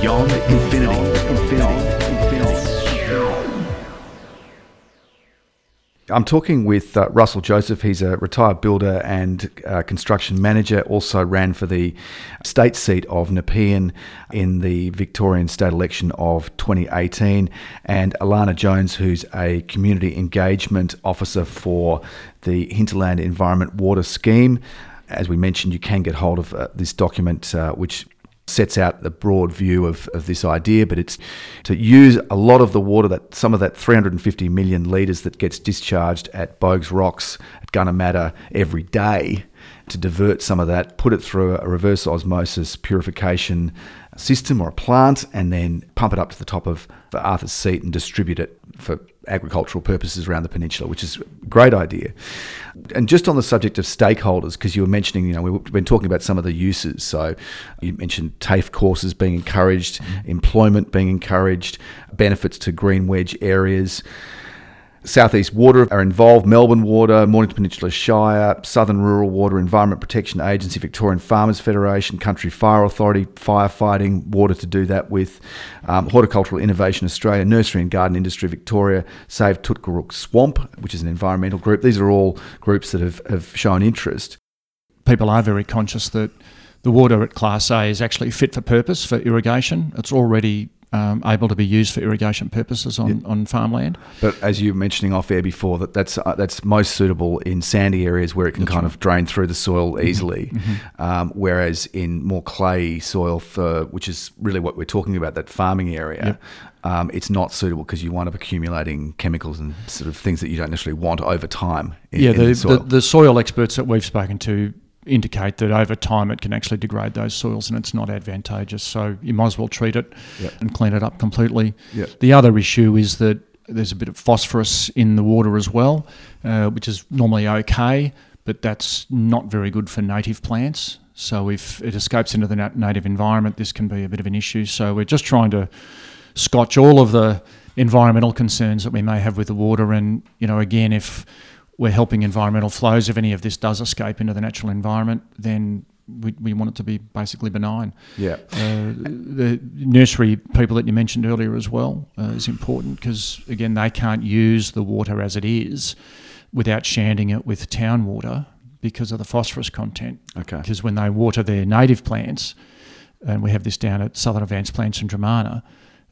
Beyond Infinity. I'm talking with uh, Russell Joseph. He's a retired builder and uh, construction manager. Also ran for the state seat of Nepean in the Victorian state election of 2018. And Alana Jones, who's a community engagement officer for the Hinterland Environment Water Scheme. As we mentioned, you can get hold of uh, this document, uh, which sets out the broad view of, of this idea, but it's to use a lot of the water that some of that 350 million litres that gets discharged at Boag's Rocks at Gunnamatta every day to divert some of that, put it through a reverse osmosis purification system or a plant, and then pump it up to the top of the Arthur's Seat and distribute it for agricultural purposes around the peninsula, which is a great idea. And just on the subject of stakeholders, because you were mentioning, you know, we've been talking about some of the uses. So you mentioned TAFE courses being encouraged, mm-hmm. employment being encouraged, benefits to green wedge areas. Southeast Water are involved, Melbourne Water, Mornington Peninsula Shire, Southern Rural Water, Environment Protection Agency, Victorian Farmers Federation, Country Fire Authority, firefighting, water to do that with, um, Horticultural Innovation Australia, Nursery and Garden Industry Victoria, Save Tootgarook Swamp, which is an environmental group. These are all groups that have, have shown interest. People are very conscious that the water at Class A is actually fit for purpose for irrigation. It's already um, able to be used for irrigation purposes on, on farmland. But as you were mentioning off air before, that that's uh, that's most suitable in sandy areas where it can that's kind right. of drain through the soil mm-hmm. easily, mm-hmm. um, whereas in more clay soil, for which is really what we're talking about, that farming area. Yep. Um, it's not suitable because you wind up accumulating chemicals and sort of things that you don't necessarily want over time. In, yeah, the, the, the soil experts that we've spoken to indicate that over time it can actually degrade those soils and it's not advantageous. So you might as well treat it yep. and clean it up completely. Yep. The other issue is that there's a bit of phosphorus in the water as well, uh, which is normally okay, but that's not very good for native plants. So if it escapes into the native environment, this can be a bit of an issue. So we're just trying to scotch all of the environmental concerns that we may have with the water. And you know, again, if we're helping environmental flows. If any of this does escape into the natural environment, then we, we want it to be basically benign. Yeah. Uh, the nursery people that you mentioned earlier as well uh, is important because, again, they can't use the water as it is without shanding it with town water because of the phosphorus content. Okay. Because when they water their native plants, and we have this down at Southern Advanced Plants in Dromana,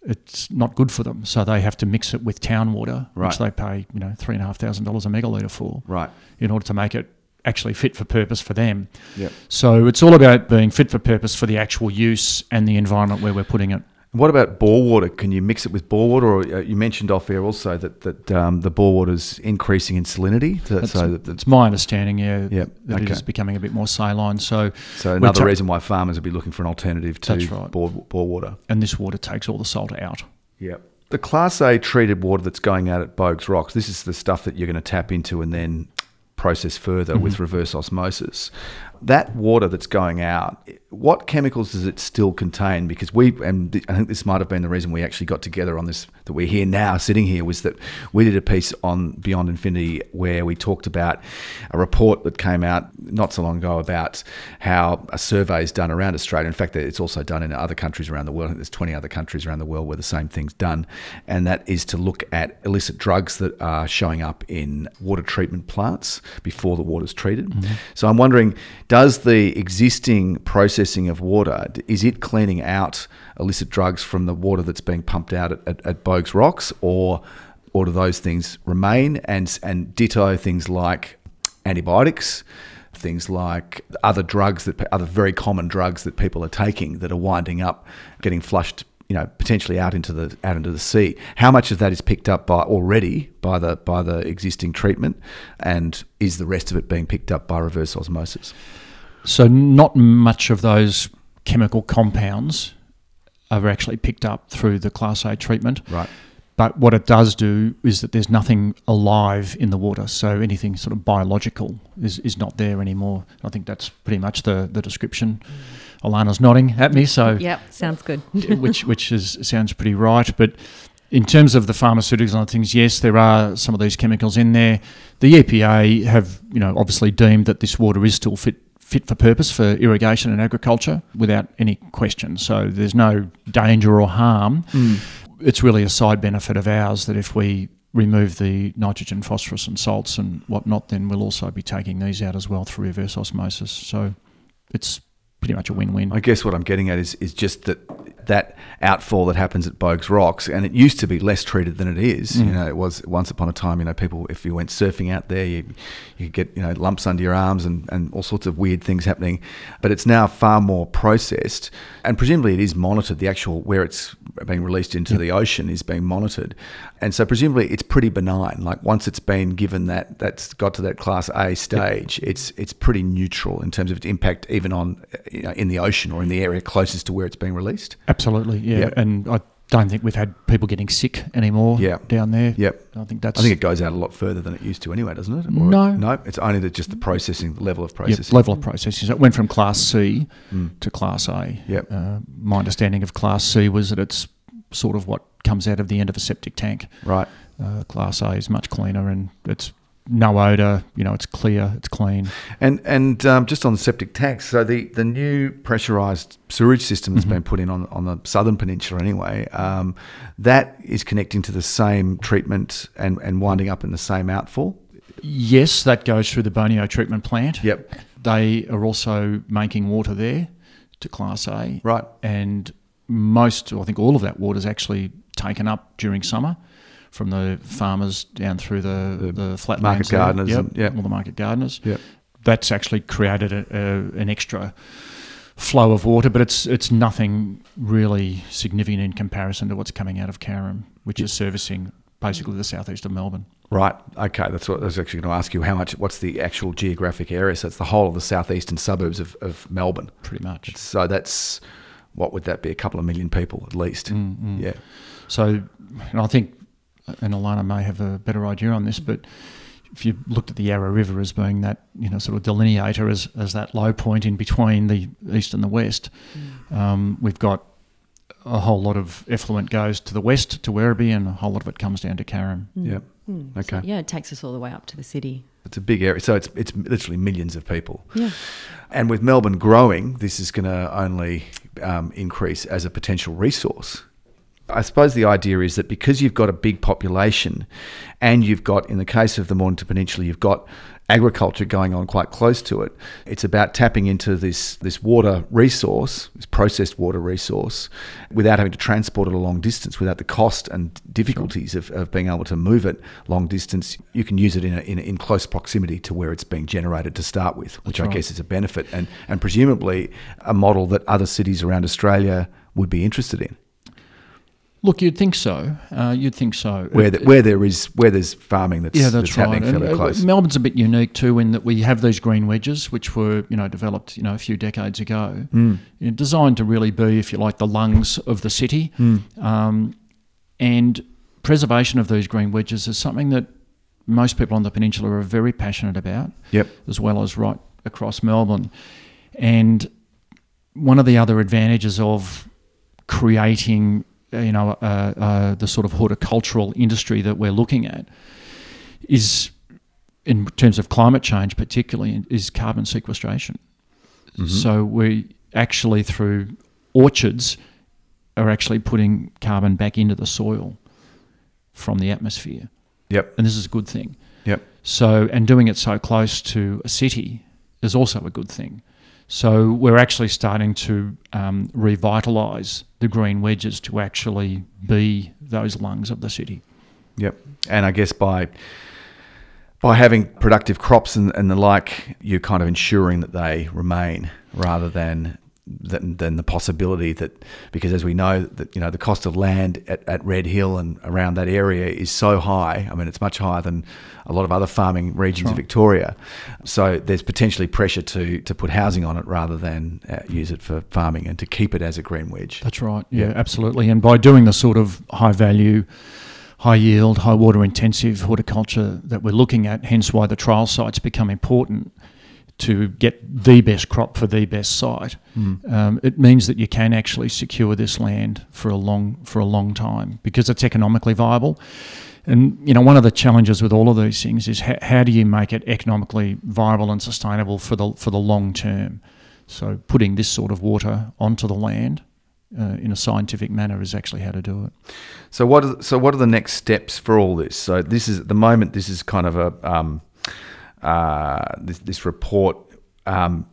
it's not good for them. So they have to mix it with town water, right. which they pay, you know, three and a half thousand dollars a megalitre for. Right. In order to make it actually fit for purpose for them. Yep. So it's all about being fit for purpose for the actual use and the environment where we're putting it. What about bore water? Can you mix it with bore water? Or uh, you mentioned off air also that that um, the bore water is increasing in salinity. To, that's, so that, my understanding. Yeah, yep. that okay. it is becoming a bit more saline. So, so another reason why farmers would be looking for an alternative to right. bore, bore water. And this water takes all the salt out. Yep. The Class A treated water that's going out at Boag's Rocks, this is the stuff that you're going to tap into and then process further mm-hmm. with reverse osmosis that water that's going out, what chemicals does it still contain? Because we, and I think this might have been the reason we actually got together on this, that we're here now, sitting here, was that we did a piece on Beyond Infinity where we talked about a report that came out not so long ago about how a survey is done around Australia. In fact, it's also done in other countries around the world. I think there's 20 other countries around the world where the same thing's done. And that is to look at illicit drugs that are showing up in water treatment plants before the water's treated. Mm-hmm. So I'm wondering, does the existing processing of water is it cleaning out illicit drugs from the water that's being pumped out at, at, at Boag's Rocks, or or do those things remain? And and ditto things like antibiotics, things like other drugs that other very common drugs that people are taking that are winding up getting flushed you know potentially out into the out into the sea. How much of that is picked up by already by the by the existing treatment, and is the rest of it being picked up by reverse osmosis? So not much of those chemical compounds are actually picked up through the class A treatment. Right. But what it does do is that there's nothing alive in the water. So anything sort of biological is, is not there anymore. I think that's pretty much the, the description. Alana's nodding at me, so yeah, sounds good. which which is sounds pretty right. But in terms of the pharmaceuticals and things, yes, there are some of these chemicals in there. The EPA have, you know, obviously deemed that this water is still fit fit for purpose for irrigation and agriculture without any question. So there's no danger or harm. Mm. It's really a side benefit of ours that if we remove the nitrogen, phosphorus, and salts and whatnot, then we'll also be taking these out as well through reverse osmosis. So it's pretty much a win-win. I guess what I'm getting at is is just that that outfall that happens at Boag's Rocks, and it used to be less treated than it is. Mm. You know, it was once upon a time. You know, people if you went surfing out there, you you get you know lumps under your arms and, and all sorts of weird things happening. But it's now far more processed, and presumably it is monitored. The actual where it's being released into yep. the ocean is being monitored, and so presumably it's pretty benign. Like once it's been given that that's got to that class A stage, yep. it's it's pretty neutral in terms of its impact, even on you know, in the ocean or in the area closest to where it's being released. Absolutely, yeah. Yep. And I don't think we've had people getting sick anymore yep. down there. Yep. I think that's. I think it goes out a lot further than it used to anyway, doesn't it? Or no, no. It's only the, just the processing the level of processing. Yep, level of processing. So it went from Class C mm. to Class A. Yep. Uh, my understanding of Class C was that it's sort of what comes out of the end of a septic tank. Right. Uh, class A is much cleaner and it's no odor. You know, it's clear, it's clean. And and um, just on the septic tanks, so the, the new pressurised sewage system that's mm-hmm. been put in on on the southern peninsula anyway, um, that is connecting to the same treatment and and winding up in the same outfall. Yes, that goes through the Boneo treatment plant. Yep. They are also making water there to Class A. Right. And most, I think all of that water is actually taken up during summer from the farmers down through the, the, the flat market gardeners, yep, and, yep. all the market gardeners. Yep. That's actually created a, a, an extra flow of water, but it's it's nothing really significant in comparison to what's coming out of Carrum, which is servicing basically the southeast of Melbourne. Right. Okay. That's what I was actually going to ask you. How much? What's the actual geographic area? So it's the whole of the southeastern suburbs of, of Melbourne. Pretty much. So that's what would that be? A couple of million people at least. Mm-hmm. Yeah. So, and I think and Alana may have a better idea on this, but if you looked at the Yarra River as being that you know sort of delineator as, as that low point in between the east and the west, mm. um, we've got a whole lot of effluent goes to the west to Werribee, and a whole lot of it comes down to Carrum. Mm. Yep. Mm. Okay. So, yeah, it takes us all the way up to the city. It's a big area, so it's it's literally millions of people. Yeah. And with Melbourne growing, this is going to only um, increase as a potential resource I suppose the idea is that because you've got a big population and you've got, in the case of the Mornington Peninsula, you've got agriculture going on quite close to it. It's about tapping into this, this water resource, this processed water resource, without having to transport it a long distance, without the cost and difficulties of, of being able to move it long distance. You can use it in, a, in, in close proximity to where it's being generated to start with, which I guess is a benefit and, and presumably a model that other cities around Australia would be interested in. Look, you'd think so. Uh, you'd think so. Where, the, where there is where there's farming that's, yeah, that's, that's right. happening uh, close. Melbourne's a bit unique too in that we have these green wedges, which were you know developed you know a few decades ago, mm. you know, designed to really be, if you like, the lungs of the city. Mm. Um, and preservation of these green wedges is something that most people on the peninsula are very passionate about. Yep. As well as right across Melbourne, and one of the other advantages of creating you know, uh, uh, the sort of horticultural industry that we're looking at is, in terms of climate change particularly, is carbon sequestration. Mm-hmm. So we actually through orchards are actually putting carbon back into the soil from the atmosphere. Yep. And this is a good thing. Yep. So and doing it so close to a city is also a good thing. So we're actually starting to um, revitalise the green wedges to actually be those lungs of the city. Yep, and I guess by by having productive crops and, and the like, you're kind of ensuring that they remain rather than than, than the possibility that because as we know that you know the cost of land at, at Red Hill and around that area is so high. I mean, it's much higher than a lot of other farming regions right. of Victoria. So there's potentially pressure to to put housing on it rather than uh, use it for farming and to keep it as a green wedge. That's right. Yeah, yeah, absolutely. And by doing the sort of high value high yield, high water intensive horticulture that we're looking at, hence why the trial sites become important to get the best crop for the best site. Mm. Um, it means that you can actually secure this land for a long for a long time because it's economically viable. And you know, one of the challenges with all of these things is how, how do you make it economically viable and sustainable for the for the long term? So putting this sort of water onto the land uh, in a scientific manner is actually how to do it. So what? Are, so what are the next steps for all this? So this is at the moment. This is kind of a um, uh, this, this report um,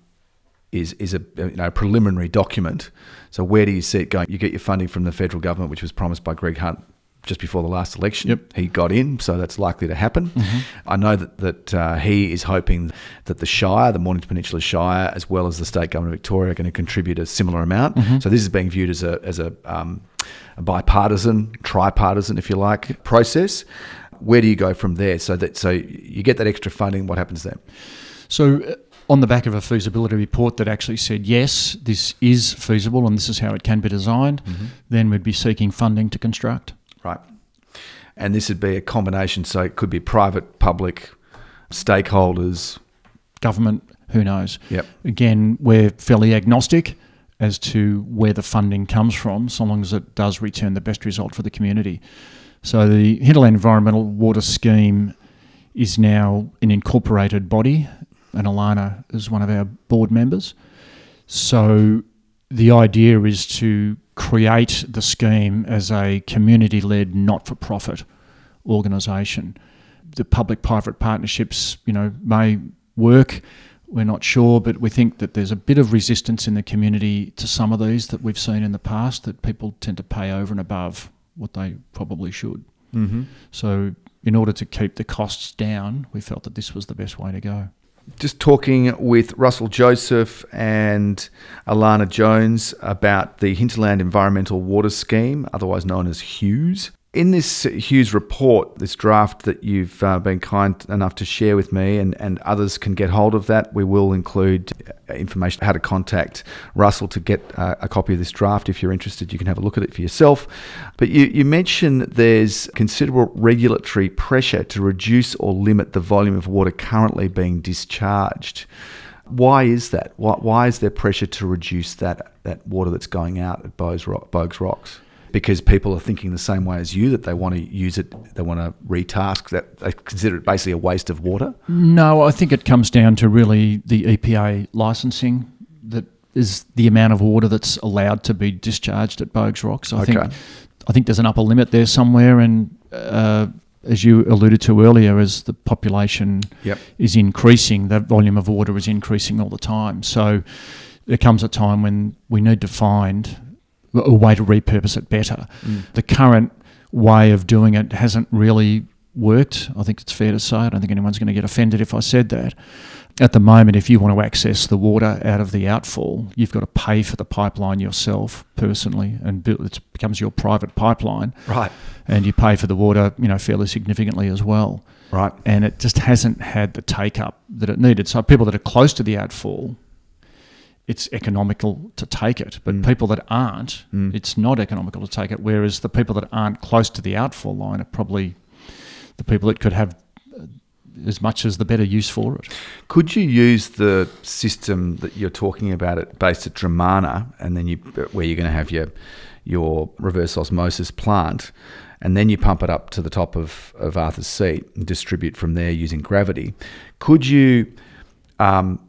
is is a you know, preliminary document. So where do you see it going? You get your funding from the federal government, which was promised by Greg Hunt just before the last election. Yep. He got in, so that's likely to happen. Mm-hmm. I know that that uh, he is hoping that the Shire, the Mornington Peninsula Shire, as well as the state government of Victoria, are going to contribute a similar amount. Mm-hmm. So this is being viewed as a as a, um, a bipartisan, tripartisan, if you like, process. Where do you go from there? So that so you get that extra funding. What happens then? So uh, on the back of a feasibility report that actually said yes, this is feasible and this is how it can be designed, mm-hmm. then we'd be seeking funding to construct. Right. And this would be a combination, so it could be private, public, stakeholders, government, who knows. Yep. Again, we're fairly agnostic as to where the funding comes from, so long as it does return the best result for the community. So the Hinterland Environmental Water Scheme is now an incorporated body, and Alana is one of our board members. So the idea is to create the scheme as a community led, not for profit organisation. The public private partnerships, you know, may work. We're not sure, but we think that there's a bit of resistance in the community to some of these that we've seen in the past that people tend to pay over and above what they probably should. Mm-hmm. So, in order to keep the costs down, we felt that this was the best way to go just talking with Russell Joseph and Alana Jones about the Hinterland Environmental Water Scheme, otherwise known as HEWS. In this HEWS report, this draft that you've uh, been kind enough to share with me, and, and others can get hold of that, we will include uh, information how to contact Russell to get uh, a copy of this draft. If you're interested, you can have a look at it for yourself. But you, you mentioned there's considerable regulatory pressure to reduce or limit the volume of water currently being discharged. Why is that? Why, why is there pressure to reduce that, that water that's going out at Boag's, Boag's Rocks? Because people are thinking the same way as you that they want to use it, they want to retask that they consider it basically a waste of water? No, I think it comes down to really the EPA licensing that is the amount of water that's allowed to be discharged at Boag's Rocks. I okay. think I think there's an upper limit there somewhere, and uh, as you alluded to earlier, as the population yep. is increasing, the volume of water is increasing all the time. So there comes a time when we need to find a way to repurpose it better. Mm. The current way of doing it hasn't really worked. I think it's fair to say. I don't think anyone's going to get offended if I said that. At the moment, if you want to access the water out of the outfall, you've got to pay for the pipeline yourself personally, and it becomes your private pipeline. Right. And you pay for the water, you know, fairly significantly as well. Right. And it just hasn't had the take up that it needed. So people that are close to the outfall it's economical to take it. But mm. people that aren't, mm. it's not economical to take it. Whereas the people that aren't close to the outfall line are probably the people that could have uh, as much as the better use for it. Could you use the system that you're talking about it based at Dromana and then you where you're going to have your your reverse osmosis plant, and then you pump it up to the top of, of Arthur's Seat and distribute from there using gravity? Could you um,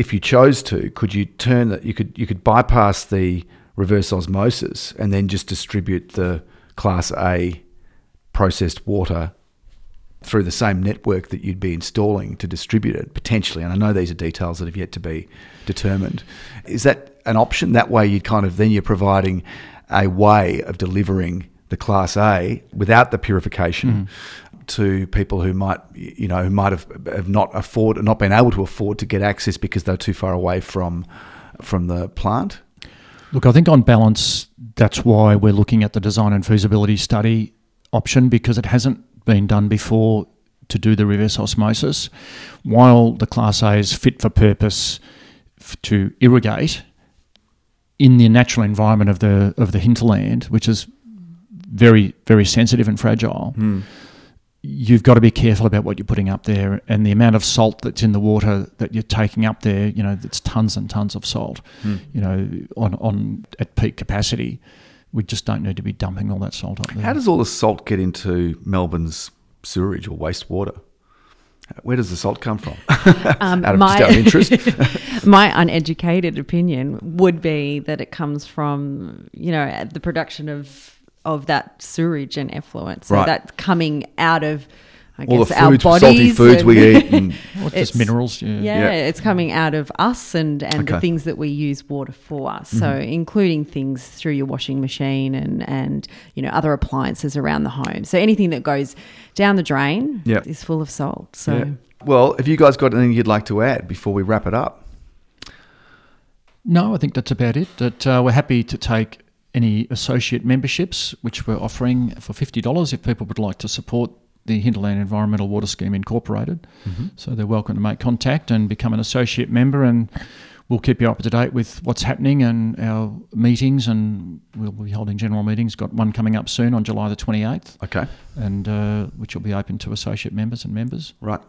if you chose to, could you turn that? You could you could bypass the reverse osmosis and then just distribute the class A processed water through the same network that you'd be installing to distribute it potentially. And I know these are details that have yet to be determined. Is that an option? That way, you kind of then you're providing a way of delivering the class A without the purification. Mm-hmm. To people who might, you know, who might have, have not afford, not been able to afford to get access because they're too far away from from the plant? Look, I think on balance, that's why we're looking at the design and feasibility study option because it hasn't been done before to do the reverse osmosis. While the Class A is fit for purpose f- to irrigate in the natural environment of the of the hinterland, which is very very sensitive and fragile. Mm you've got to be careful about what you're putting up there and the amount of salt that's in the water that you're taking up there you know it's tons and tons of salt mm. you know on on at peak capacity we just don't need to be dumping all that salt up there. How does all the salt get into Melbourne's sewerage or wastewater? Where does the salt come from? Um, out of, my, out of interest. my uneducated opinion would be that it comes from, you know, the production of of that sewage and effluent. So Right. that's coming out of, I all guess, the our foods, bodies. salty foods and- we eat. And, Well, it's just minerals. Yeah. Yeah, Yeah. it's coming out of us and, and Okay. Mm-hmm. the things that we use water for. So, including things through your washing machine and, and you know other appliances around the home. So anything that goes down the drain Yeah. is full of salt. So yeah. Well, have you guys got anything you'd like to add before we wrap it up? No, I think that's about it. That uh, we're happy to take any associate memberships, which we're offering for fifty dollars if people would like to support the Hinterland Environmental Water Scheme Incorporated. So they're welcome to make contact and become an associate member, and we'll keep you up to date with what's happening and our meetings. And we'll be holding general meetings. Got one coming up soon on July the twenty eighth, Okay. and uh, which will be open to associate members and members. Right.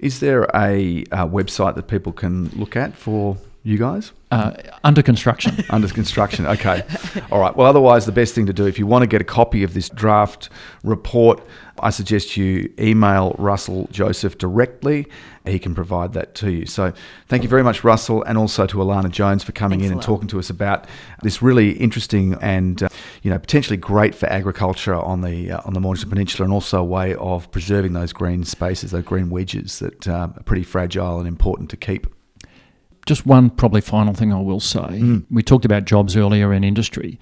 Is there a uh, website that people can look at for you guys? Uh, under construction. Under construction. Okay. All right. Well, otherwise, the best thing to do, if you want to get a copy of this draft report, I suggest you email Russell Joseph directly. He can provide that to you. So, thank you very much, Russell, and also to Alana Jones for coming Thanks in and lot. talking to us about this really interesting and uh, you know potentially great for agriculture on the uh, on the Mornington Peninsula, and also a way of preserving those green spaces, those green wedges that um, are pretty fragile and important to keep. Just one probably final thing I will say. We talked about jobs earlier in industry.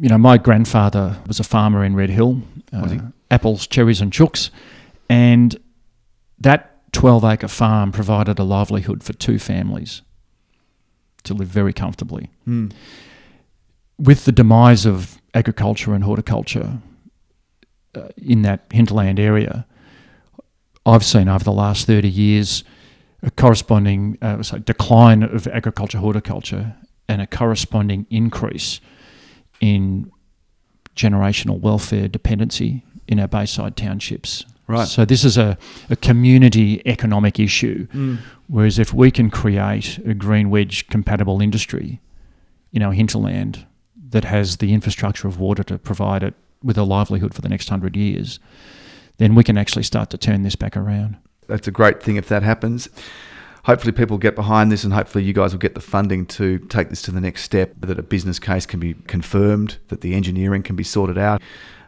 You know, my grandfather was a farmer in Red Hill, uh, apples, cherries, and chooks, and that 12 acre farm provided a livelihood for two families to live very comfortably. With the demise of agriculture and horticulture uh, in that hinterland area, I've seen over the last 30 years a corresponding uh, sorry, decline of agriculture, horticulture, and a corresponding increase in generational welfare dependency in our bayside townships. Right. So this is a, a community economic issue. Whereas if we can create a green wedge compatible industry in our hinterland that has the infrastructure of water to provide it with a livelihood for the next hundred years, then we can actually start to turn this back around. That's a great thing if that happens. Hopefully, people get behind this, and hopefully, you guys will get the funding to take this to the next step. That a business case can be confirmed, that the engineering can be sorted out.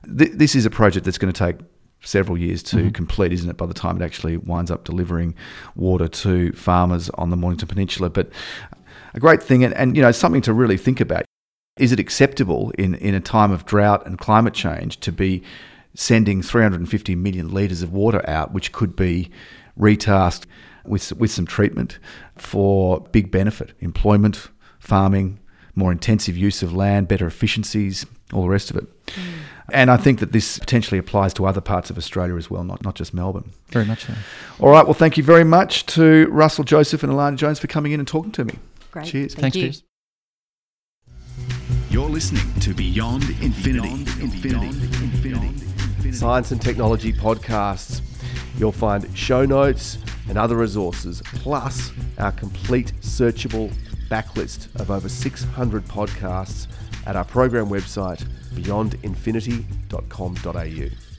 Th- this is a project that's going to take several years to mm-hmm. complete, isn't it? By the time it actually winds up delivering water to farmers on the Mornington Peninsula, but a great thing, and, and you know, something to really think about. Is it acceptable in, in a time of drought and climate change to be sending 350 million litres of water out, which could be retasked with, with some treatment for big benefit, employment, farming, more intensive use of land, better efficiencies, all the rest of it. Mm. And I think that this potentially applies to other parts of Australia as well, not, not just Melbourne. Very much so. All right, well, thank you very much to Russell Joseph and Alana Jones for coming in and talking to me. great. Cheers. Thank Thanks, you. Jess. You're listening to Beyond Infinity. Infinity. Infinity. Science and Technology podcasts. You'll find show notes and other resources, plus our complete searchable backlist of over 600 podcasts at our program website beyondinfinity.com.au.